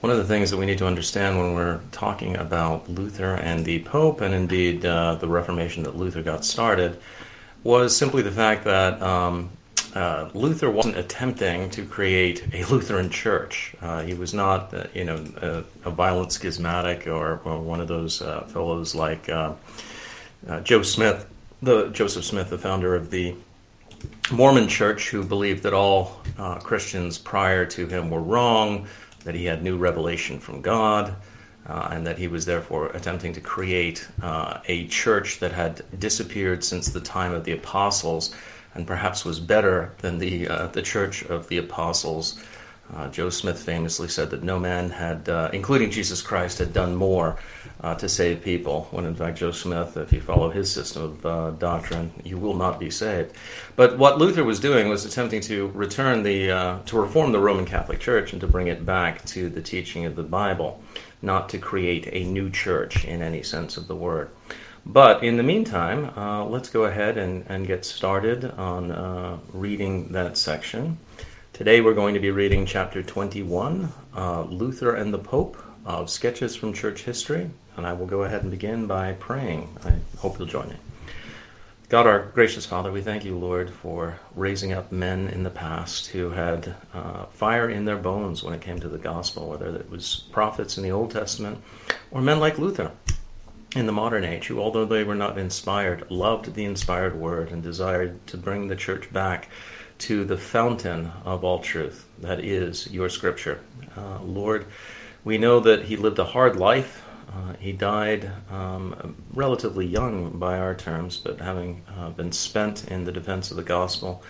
One of the things that we need to understand when we're talking about Luther and the Pope, and indeed uh, the Reformation that Luther got started, was simply the fact that um, uh, Luther wasn't attempting to create a Lutheran church. Uh, he was not, uh, you know, a, a, violent schismatic or, or one of those uh, fellows like uh, Joe Smith, the Joseph Smith, the founder of the Mormon Church, who believed that all Christians prior to him were wrong that he had new revelation from God, uh, and that he was therefore attempting to create uh, a church that had disappeared since the time of the apostles, and perhaps was better than the uh, the church of the apostles. Uh, Joe Smith famously said that no man had, uh, including Jesus Christ, had done more uh, to save people. When in fact, Joe Smith, if you follow his system of doctrine, you will not be saved. But what Luther was doing was attempting to return the, uh, to reform the Roman Catholic Church and to bring it back to the teaching of the Bible, not to create a new church in any sense of the word. But in the meantime, uh, let's go ahead and, and get started on uh, reading that section. Today we're going to be reading chapter 21, uh, Luther and the Pope, of Sketches from Church History, and I will go ahead and begin by praying. I hope you'll join me. God, our gracious Father, we thank you, Lord, for raising up men in the past who had uh, fire in their bones when it came to the gospel, whether it was prophets in the Old Testament or men like Luther in the modern age, who, although they were not inspired, loved the inspired word and desired to bring the church back to the fountain of all truth, that is your scripture. Uh, Lord, we know that he lived a hard life uh, he died um, relatively young by our terms, but having uh, been spent in the defense of the gospel,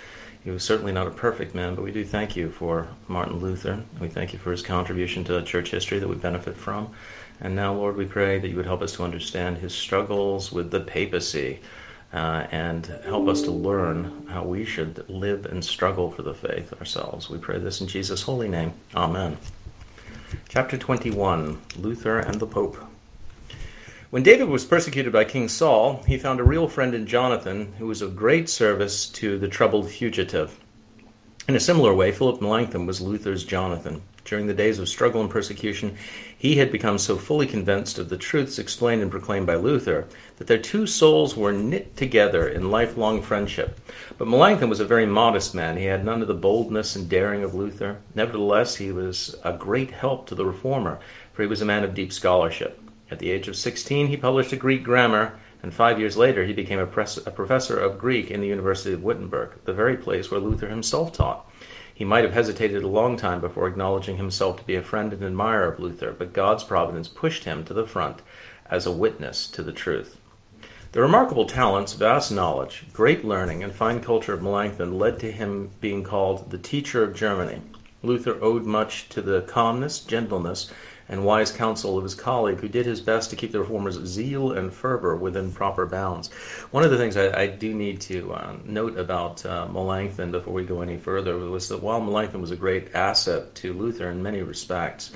he was certainly not a perfect man. But we do thank you for Martin Luther. We thank you for his contribution to church history that we benefit from. And now, Lord, we pray that you would help us to understand his struggles with the papacy. Uh, and help us to learn how we should live and struggle for the faith ourselves. We pray this in Jesus' holy name. Amen. Chapter 21 Luther and the Pope. When David was persecuted by King Saul, he found a real friend in Jonathan, who was of great service to the troubled fugitive. In a similar way, Philip Melanchthon was Luther's Jonathan. During the days of struggle and persecution, he had become so fully convinced of the truths explained and proclaimed by Luther that their two souls were knit together in lifelong friendship. But Melanchthon was a very modest man. He had none of the boldness and daring of Luther. Nevertheless, he was a great help to the reformer, for he was a man of deep scholarship. At the age of 16, he published a Greek grammar, and five years later, he became a, a, professor of Greek in the University of Wittenberg, the very place where Luther himself taught. He might have hesitated a long time before acknowledging himself to be a friend and admirer of Luther, but God's providence pushed him to the front as a witness to the truth. The remarkable talents, vast knowledge, great learning, and fine culture of Melanchthon led to him being called the teacher of Germany. Luther owed much to the calmness, gentleness, and wise counsel of his colleague, who did his best to keep the reformers' zeal and fervor within proper bounds. One of the things I, I do need to uh, note about uh, Melanchthon before we go any further was that while Melanchthon was a great asset to Luther in many respects,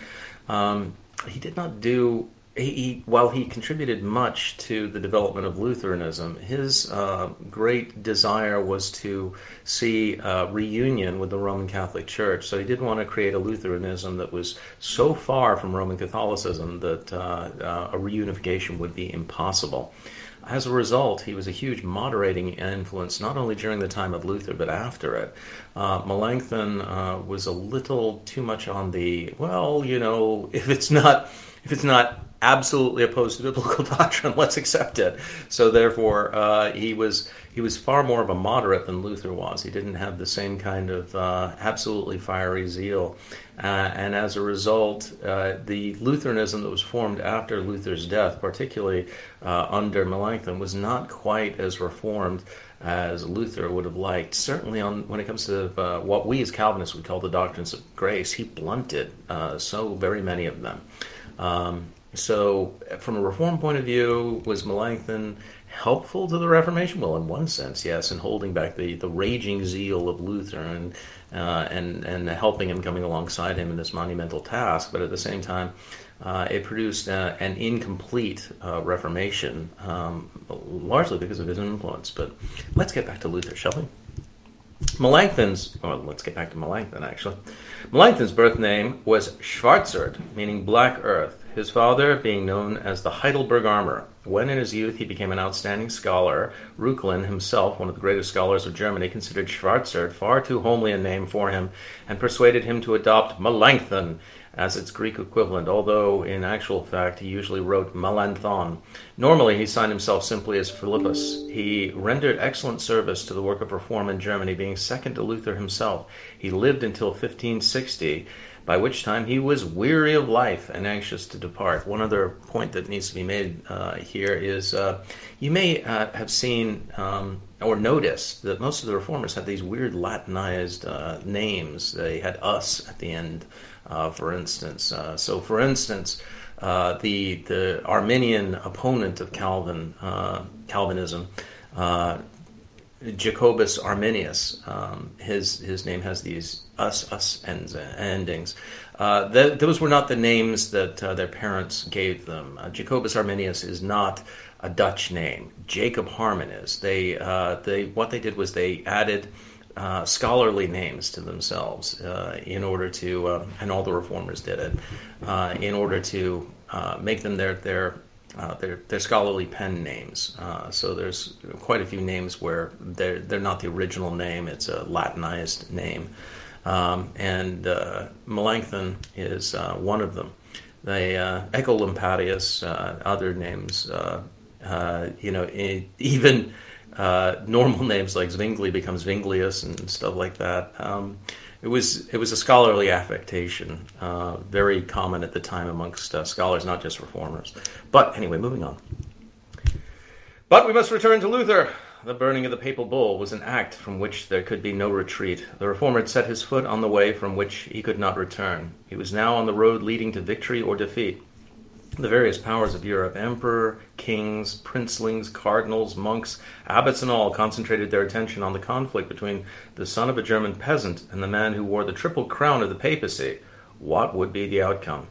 um, he did not do he, while he contributed much to the development of Lutheranism, his uh, great desire was to see a reunion with the Roman Catholic Church. So he didn't want to create a Lutheranism that was so far from Roman Catholicism that uh, uh, a reunification would be impossible. As a result, he was a huge moderating influence, not only during the time of Luther, but after it. Uh, Melanchthon uh, was a little too much on the, well, you know, if it's not if it's not absolutely opposed to biblical doctrine. Let's accept it. So therefore, uh, he was he was far more of a moderate than Luther was. He didn't have the same kind of uh, absolutely fiery zeal, uh, and as a result, uh, the Lutheranism that was formed after Luther's death, particularly uh, under Melanchthon, was not quite as reformed as Luther would have liked. Certainly, on when it comes to uh, what we as Calvinists would call the doctrines of grace, he blunted so very many of them. Um, so, from a reform point of view, was Melanchthon helpful to the Reformation? Well, in one sense, yes, in holding back the, the raging zeal of Luther and, uh, and, and helping him coming alongside him in this monumental task. But at the same time, uh, it produced uh, an incomplete uh, Reformation, um, largely because of his influence. But let's get back to Luther, shall we? Melanchthon's, well, let's get back to Melanchthon actually. Melanchthon's birth name was Schwarzerd, meaning black earth, his father being known as the Heidelberg Armor. When in his youth he became an outstanding scholar, Reuchlin himself, one of the greatest scholars of Germany, considered Schwarzerd far too homely a name for him and persuaded him to adopt Melanchthon as its Greek equivalent, although in actual fact he usually wrote Melanthon. Normally he signed himself simply as Philippus. He rendered excellent service to the work of reform in Germany, being second to Luther himself. He lived until 1560 by which time he was weary of life and anxious to depart. One other point that needs to be made uh, here is uh, you may uh, have seen um, or noticed that most of the reformers had these weird Latinized uh, names. They had us at the end, uh, for instance. Uh, so, for instance, the the Arminian opponent of Calvin Calvinism. Jacobus Arminius, um, his his name has these us us ends, endings. Uh, th- those were not the names that uh, their parents gave them. Uh, Jacobus Arminius is not a Dutch name. Jacob Harmon is. They uh, they what they did was they added. Uh, scholarly names to themselves uh, in order to, and all the reformers did it, in order to make them their their uh, scholarly pen names. Uh, so there's quite a few names where they're, they're not the original name, it's a Latinized name. Um, and uh, Melanchthon is uh, one of them. The uh, uh, other names, uh, uh, you know, even normal names like Zwingli becomes Zwinglius and stuff like that. Um, it was it was a scholarly affectation, very common at the time amongst scholars, not just reformers. But anyway, moving on. But we must return to Luther the burning of the papal bull was an act from which there could be no retreat. The reformer had set his foot on the way from which he could not return. He was now on the road leading to victory or defeat. The various powers of Europe, emperor, kings, princelings, cardinals, monks, abbots, and all concentrated their attention on the conflict between the son of a German peasant and the man who wore the triple crown of the papacy. What would be the outcome?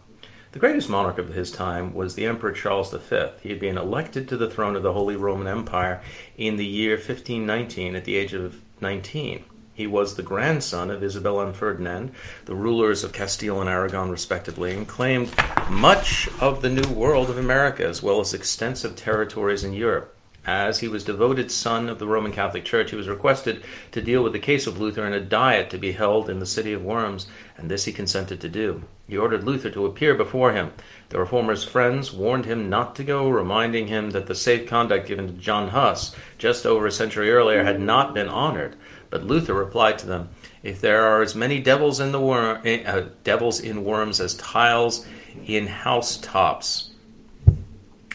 The greatest monarch of his time was the Emperor Charles V. He had been elected to the throne of the Holy Roman Empire in the year 1519 at the age of 19. He was the grandson of Isabella and Ferdinand, the rulers of Castile and Aragon, respectively, and claimed much of the New World of America as well as extensive territories in Europe. As he was devoted son of the Roman Catholic Church, he was requested to deal with the case of Luther in a diet to be held in the city of Worms, and this he consented to do. He ordered Luther to appear before him. The reformer's friends warned him not to go, reminding him that the safe conduct given to John Huss just over a century earlier had not been honored. But Luther replied to them, "If there are as many devils in the worm, eh, uh, devils in worms as tiles in house tops."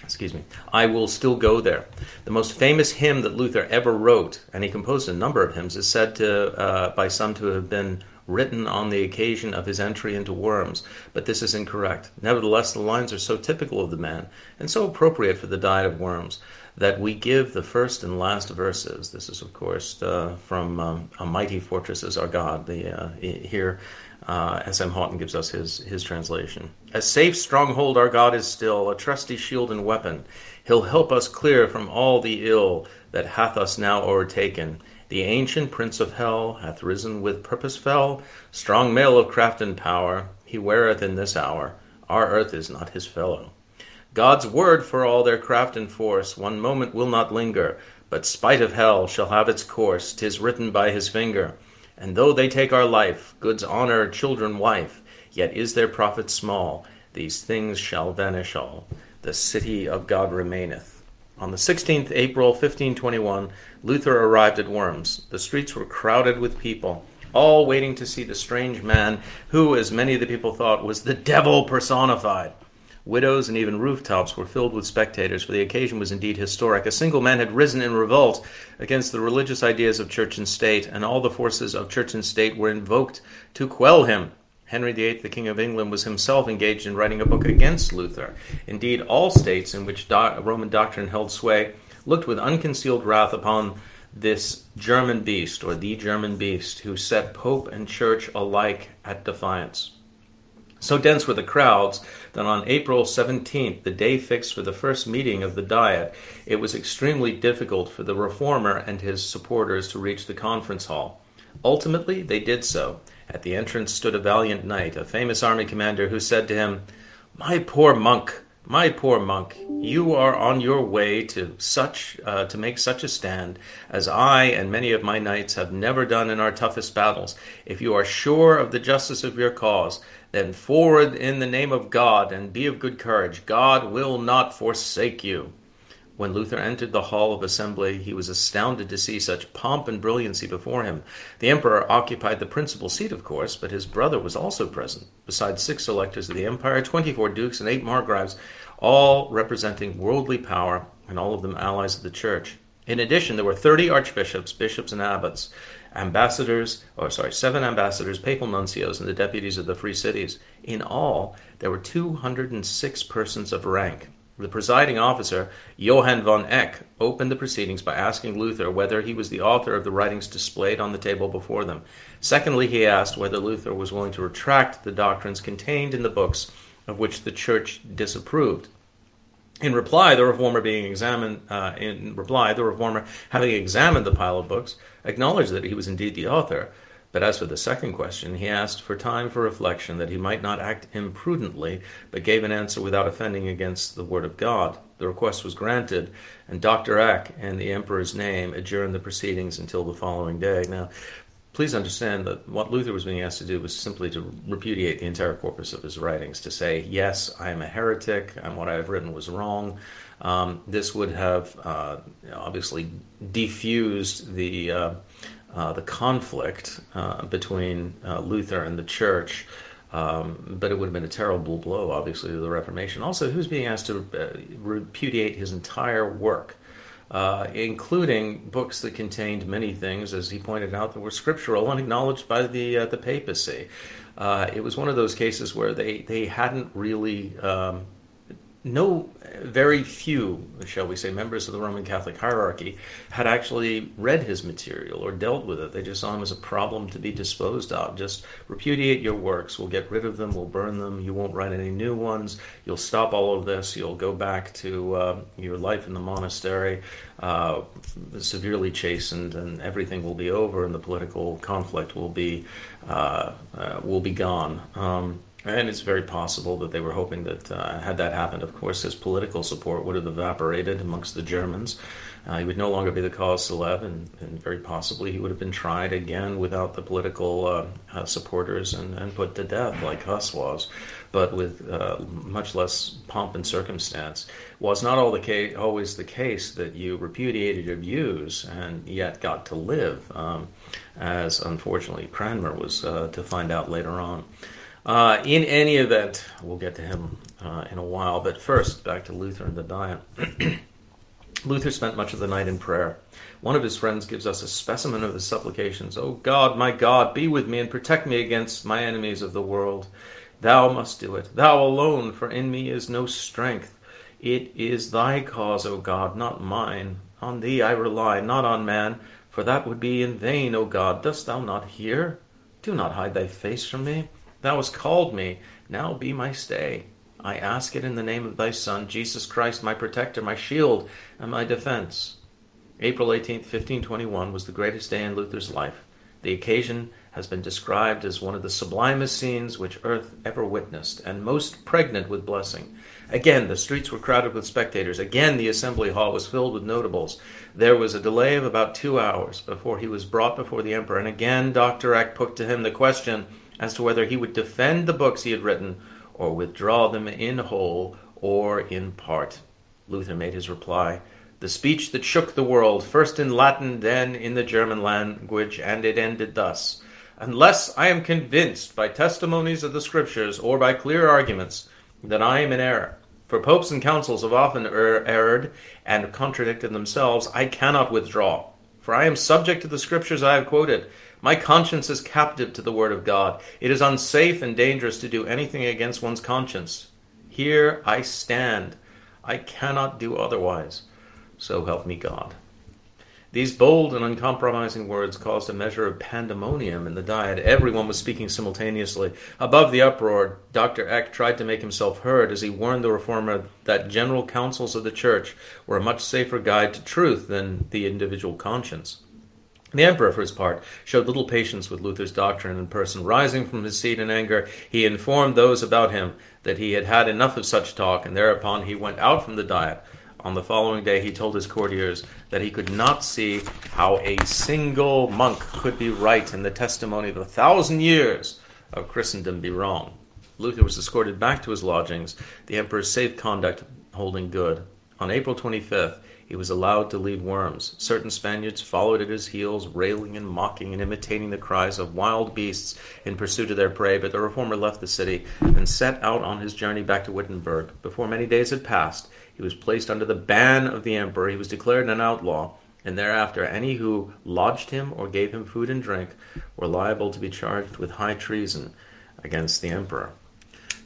Excuse me, I will still go there. The most famous hymn that Luther ever wrote, and he composed a number of hymns, is said to uh, by some to have been written on the occasion of his entry into Worms, but this is incorrect. Nevertheless, the lines are so typical of the man and so appropriate for the diet of worms that we give the first and last verses. This is, of course, uh, from um, "A Mighty Fortress is Our God." The uh, here uh, S.M. Houghton gives us his, his translation. A safe stronghold our God is still, a trusty shield and weapon. He'll help us clear from all the ill that hath us now o'ertaken. The ancient prince of hell hath risen with purpose fell, strong mail of craft and power, he weareth in this hour. Our earth is not his fellow. God's word for all their craft and force, one moment will not linger, but spite of hell shall have its course, tis written by his finger. And though they take our life, goods, honor, children, wife, yet is their profit small. These things shall vanish all. The city of God remaineth. On the 16th April 1521, Luther arrived at Worms. The streets were crowded with people, all waiting to see the strange man who, as many of the people thought, was the devil personified. Widows and even rooftops were filled with spectators, for the occasion was indeed historic. A single man had risen in revolt against the religious ideas of church and state, and all the forces of church and state were invoked to quell him. Henry VIII, the King of England, was himself engaged in writing a book against Luther. Indeed, all states in which do- Roman doctrine held sway looked with unconcealed wrath upon this German beast, or the German beast, who set Pope and Church alike at defiance. So dense were the crowds that on April 17th, the day fixed for the first meeting of the Diet, it was extremely difficult for the reformer and his supporters to reach the conference hall. Ultimately, they did so. At the entrance stood a valiant knight, a famous army commander, who said to him, My poor monk, my poor monk, you are on your way to such uh, to make such a stand as I and many of my knights have never done in our toughest battles. If you are sure of the justice of your cause, then forward in the name of God and be of good courage. God will not forsake you. When Luther entered the hall of assembly, he was astounded to see such pomp and brilliancy before him. The emperor occupied the principal seat, of course, but his brother was also present, besides six electors of the empire, twenty four dukes, and eight margraves, all representing worldly power, and all of them allies of the church. In addition, there were thirty archbishops, bishops, and abbots, ambassadors, or sorry, seven ambassadors, papal nuncios, and the deputies of the free cities. In all, there were 206 persons of rank. The presiding officer, Johann von Eck, opened the proceedings by asking Luther whether he was the author of the writings displayed on the table before them. Secondly, he asked whether Luther was willing to retract the doctrines contained in the books of which the church disapproved. In reply, the reformer being examined, uh, in reply, the reformer, having examined the pile of books, acknowledged that he was indeed the author, but as for the second question, he asked for time for reflection that he might not act imprudently, but gave an answer without offending against the word of God. The request was granted, and Dr. Eck, in the emperor's name, adjourned the proceedings until the following day. Now, please understand that what Luther was being asked to do was simply to repudiate the entire corpus of his writings, to say, yes, I am a heretic, and what I have written was wrong. Um, this would have uh, obviously defused the. Uh, uh, the conflict uh, between uh, Luther and the church. Um, but it would have been a terrible blow, obviously, to the Reformation. Also, was being asked to uh, repudiate his entire work, uh, including books that contained many things, as he pointed out, that were scriptural and acknowledged by the the papacy. it was one of those cases where they, they hadn't really um, no very few, shall we say, members of the Roman Catholic hierarchy had actually read his material or dealt with it. They just saw him as a problem to be disposed of. Just repudiate your works. We'll get rid of them. We'll burn them. You won't write any new ones. You'll stop all of this. You'll go back to uh, your life in the monastery, uh, severely chastened, and everything will be over, and the political conflict will be uh, uh will be gone. Um, and it's very possible that they were hoping that, uh, had that happened, of course, his political support would have evaporated amongst the Germans. Uh, he would no longer be the cause célèbre, and, and, very possibly he would have been tried again without the political uh, uh supporters and, and, put to death, like Huss was, but with uh, much less pomp and circumstance. Was not all the case, always the case that you repudiated your views and yet got to live, um, as unfortunately Cranmer was uh, to find out later on. Uh, in any event, we'll get to him uh, in a while, but first, back to Luther and the Diet. Luther spent much of the night in prayer. One of his friends gives us a specimen of his supplications. O God, my God, be with me and protect me against my enemies of the world. Thou must do it, thou alone, for in me is no strength. It is thy cause, O God, not mine. On thee I rely, not on man, for that would be in vain, O God. Dost thou not hear? Do not hide thy face from me. Thou hast called me, now be my stay. I ask it in the name of thy Son, Jesus Christ, my protector, my shield, and my defense. April 18, 1521 was the greatest day in Luther's life. The occasion has been described as one of the sublimest scenes which earth ever witnessed, and most pregnant with blessing. Again, the streets were crowded with spectators. Again, the assembly hall was filled with notables. There was a delay of about two hours before he was brought before the emperor, and again Dr. Eck put to him the question as to whether he would defend the books he had written or withdraw them in whole or in part. Luther made his reply The speech that shook the world, first in Latin, then in the German language, and it ended thus Unless I am convinced by testimonies of the Scriptures or by clear arguments that I am in error, for popes and councils have often er- erred and contradicted themselves, I cannot withdraw. For I am subject to the Scriptures I have quoted my conscience is captive to the Word of God. It is unsafe and dangerous to do anything against one's conscience. Here I stand. I cannot do otherwise. So help me God. These bold and uncompromising words caused a measure of pandemonium in the Diet. Everyone was speaking simultaneously. Above the uproar, Dr. Eck tried to make himself heard as he warned the reformer that general councils of the Church were a much safer guide to truth than the individual conscience. The emperor, for his part, showed little patience with Luther's doctrine in person. Rising from his seat in anger, he informed those about him that he had had enough of such talk, and thereupon he went out from the diet. On the following day, he told his courtiers that he could not see how a single monk could be right and the testimony of a thousand years of Christendom be wrong. Luther was escorted back to his lodgings, the emperor's safe conduct holding good. On April 25th, he was allowed to leave Worms. Certain Spaniards followed at his heels, railing and mocking and imitating the cries of wild beasts in pursuit of their prey, but the reformer left the city and set out on his journey back to Wittenberg. Before many days had passed, he was placed under the ban of the emperor. He was declared an outlaw, and thereafter any who lodged him or gave him food and drink were liable to be charged with high treason against the emperor.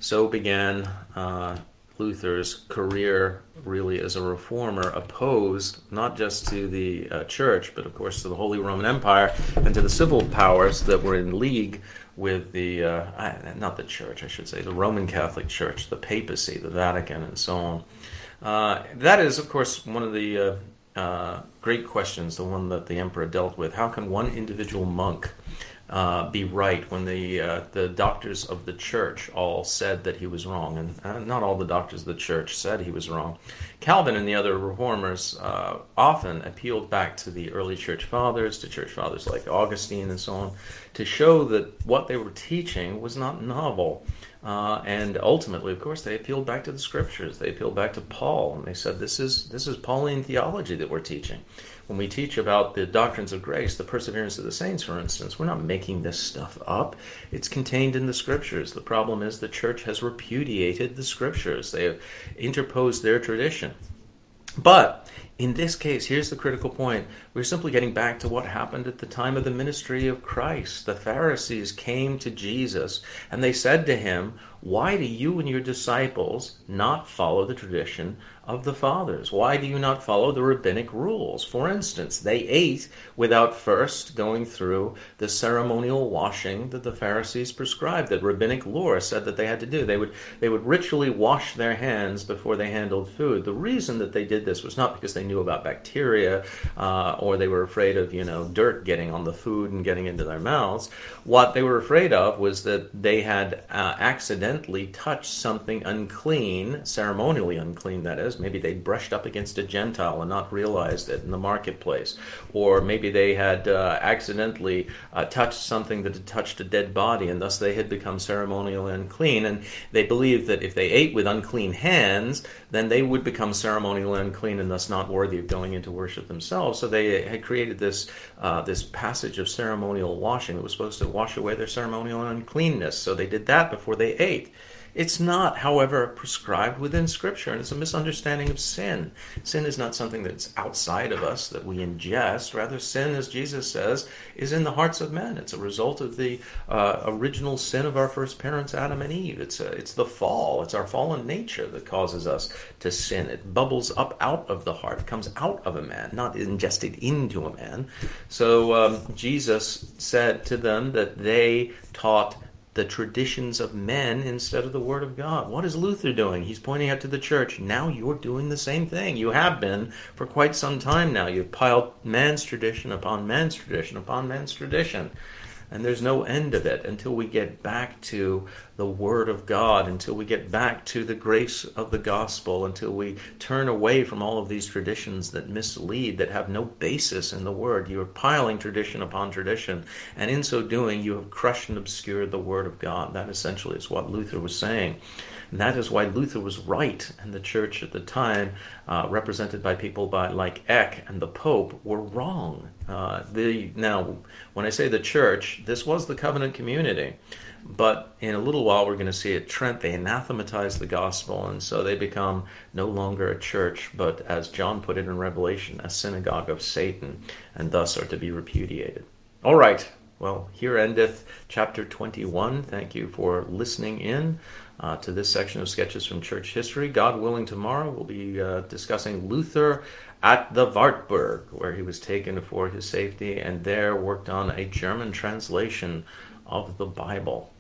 So began uh, Luther's career, really as a reformer, opposed not just to the uh, church, but of course to the Holy Roman Empire and to the civil powers that were in league with the, uh, not the church, I should say, the Roman Catholic Church, the papacy, the Vatican, and so on. Uh, that is, of course, one of the uh, uh, great questions, the one that the emperor dealt with. How can one individual monk uh, be right when the uh, the doctors of the church all said that he was wrong, and uh, not all the doctors of the church said he was wrong. Calvin and the other reformers uh, often appealed back to the early church fathers, to church fathers like Augustine and so on, to show that what they were teaching was not novel. Uh, and ultimately, of course, they appealed back to the scriptures. They appealed back to Paul, and they said, "This is this is Pauline theology that we're teaching." When we teach about the doctrines of grace, the perseverance of the saints, for instance, we're not making this stuff up. It's contained in the scriptures. The problem is the church has repudiated the scriptures. They have interposed their tradition. But in this case, here's the critical point. We're simply getting back to what happened at the time of the ministry of Christ. The Pharisees came to Jesus and they said to him, Why do you and your disciples not follow the tradition of the fathers? Why do you not follow the rabbinic rules? For instance, they ate without first going through the ceremonial washing that the Pharisees prescribed, that rabbinic lore said that they had to do. They would, they would ritually wash their hands before they handled food. The reason that they did this was not because they knew about bacteria uh, or they were afraid of, you know, dirt getting on the food and getting into their mouths. What they were afraid of was that they had uh, accidentally touched something unclean, ceremonially unclean, that is, Maybe they brushed up against a Gentile and not realized it in the marketplace. Or maybe they had uh, accidentally uh, touched something that had touched a dead body and thus they had become ceremonially unclean. And they believed that if they ate with unclean hands, then they would become ceremonially unclean and thus not worthy of going into worship themselves. So they had created this, uh, this passage of ceremonial washing that was supposed to wash away their ceremonial uncleanness. So they did that before they ate. It's not, however, prescribed within Scripture, and it's a misunderstanding of sin. Sin is not something that's outside of us that we ingest. Rather, sin, as Jesus says, is in the hearts of men. It's a result of the uh, original sin of our first parents, Adam and Eve. It's, a, it's the fall, it's our fallen nature that causes us to sin. It bubbles up out of the heart, it comes out of a man, not ingested into a man. So um, Jesus said to them that they taught the traditions of men instead of the Word of God. What is Luther doing? He's pointing out to the church, now you're doing the same thing. You have been for quite some time now. You've piled man's tradition upon man's tradition upon man's tradition and there's no end of it until we get back to the Word of God, until we get back to the grace of the gospel, until we turn away from all of these traditions that mislead, that have no basis in the Word. You are piling tradition upon tradition, and in so doing, you have crushed and obscured the Word of God. That essentially is what Luther was saying. And that is why Luther was right, and the church at the time, uh, represented by people by, like Eck and the Pope, were wrong. Uh, the, now, when I say the church, this was the covenant community. But in a little while, we're going to see at Trent, they anathematize the gospel, and so they become no longer a church, but as John put it in Revelation, a synagogue of Satan, and thus are to be repudiated. All right, well, here endeth chapter 21. Thank you for listening in uh, to this section of Sketches from Church History. God willing, tomorrow we'll be uh, discussing Luther at the Wartburg, where he was taken for his safety and there worked on a German translation of the Bible.